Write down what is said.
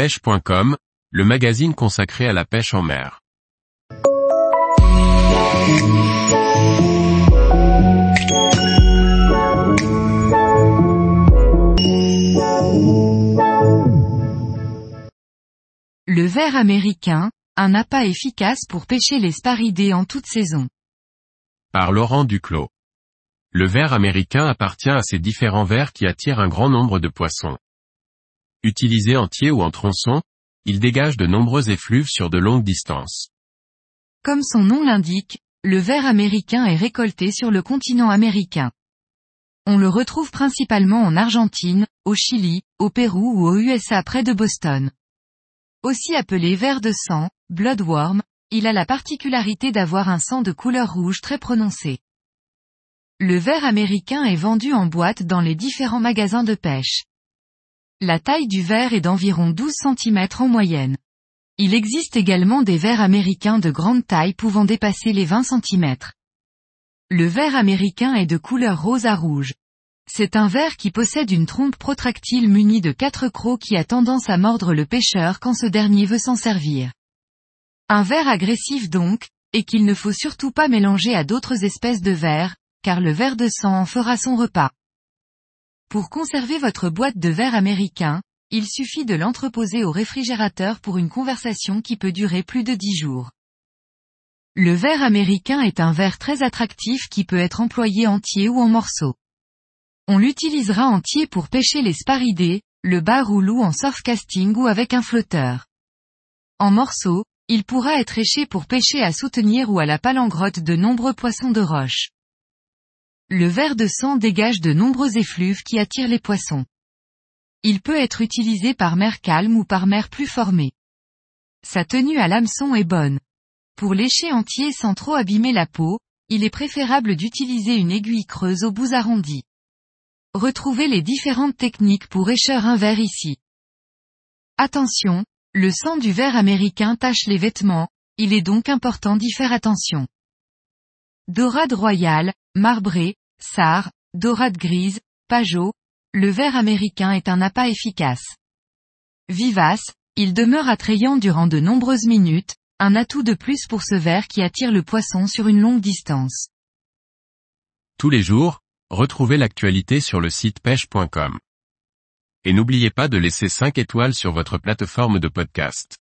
pêche.com, le magazine consacré à la pêche en mer. Le ver américain, un appât efficace pour pêcher les sparidés en toute saison. Par Laurent Duclos. Le ver américain appartient à ces différents vers qui attirent un grand nombre de poissons. Utilisé entier ou en tronçon, il dégage de nombreux effluves sur de longues distances. Comme son nom l'indique, le ver américain est récolté sur le continent américain. On le retrouve principalement en Argentine, au Chili, au Pérou ou aux USA près de Boston. Aussi appelé ver de sang, bloodworm, il a la particularité d'avoir un sang de couleur rouge très prononcé. Le ver américain est vendu en boîte dans les différents magasins de pêche. La taille du ver est d'environ 12 cm en moyenne. Il existe également des vers américains de grande taille pouvant dépasser les 20 cm. Le ver américain est de couleur rose à rouge. C'est un ver qui possède une trompe protractile munie de quatre crocs qui a tendance à mordre le pêcheur quand ce dernier veut s'en servir. Un ver agressif donc, et qu'il ne faut surtout pas mélanger à d'autres espèces de vers, car le ver de sang en fera son repas. Pour conserver votre boîte de verre américain, il suffit de l'entreposer au réfrigérateur pour une conversation qui peut durer plus de 10 jours. Le verre américain est un verre très attractif qui peut être employé entier ou en morceaux. On l'utilisera entier pour pêcher les sparidés, le bar ou loup en surfcasting ou avec un flotteur. En morceaux, il pourra être éché pour pêcher à soutenir ou à la palangrotte de nombreux poissons de roche. Le ver de sang dégage de nombreux effluves qui attirent les poissons. Il peut être utilisé par mer calme ou par mer plus formée. Sa tenue à l'hameçon est bonne. Pour lécher entier sans trop abîmer la peau, il est préférable d'utiliser une aiguille creuse aux bouts arrondis. Retrouvez les différentes techniques pour écheur un verre ici. Attention, le sang du verre américain tache les vêtements, il est donc important d'y faire attention. Dorade royale, marbré, sar, dorade grise, pajot, le ver américain est un appât efficace. Vivace, il demeure attrayant durant de nombreuses minutes, un atout de plus pour ce ver qui attire le poisson sur une longue distance. Tous les jours, retrouvez l'actualité sur le site pêche.com. Et n'oubliez pas de laisser 5 étoiles sur votre plateforme de podcast.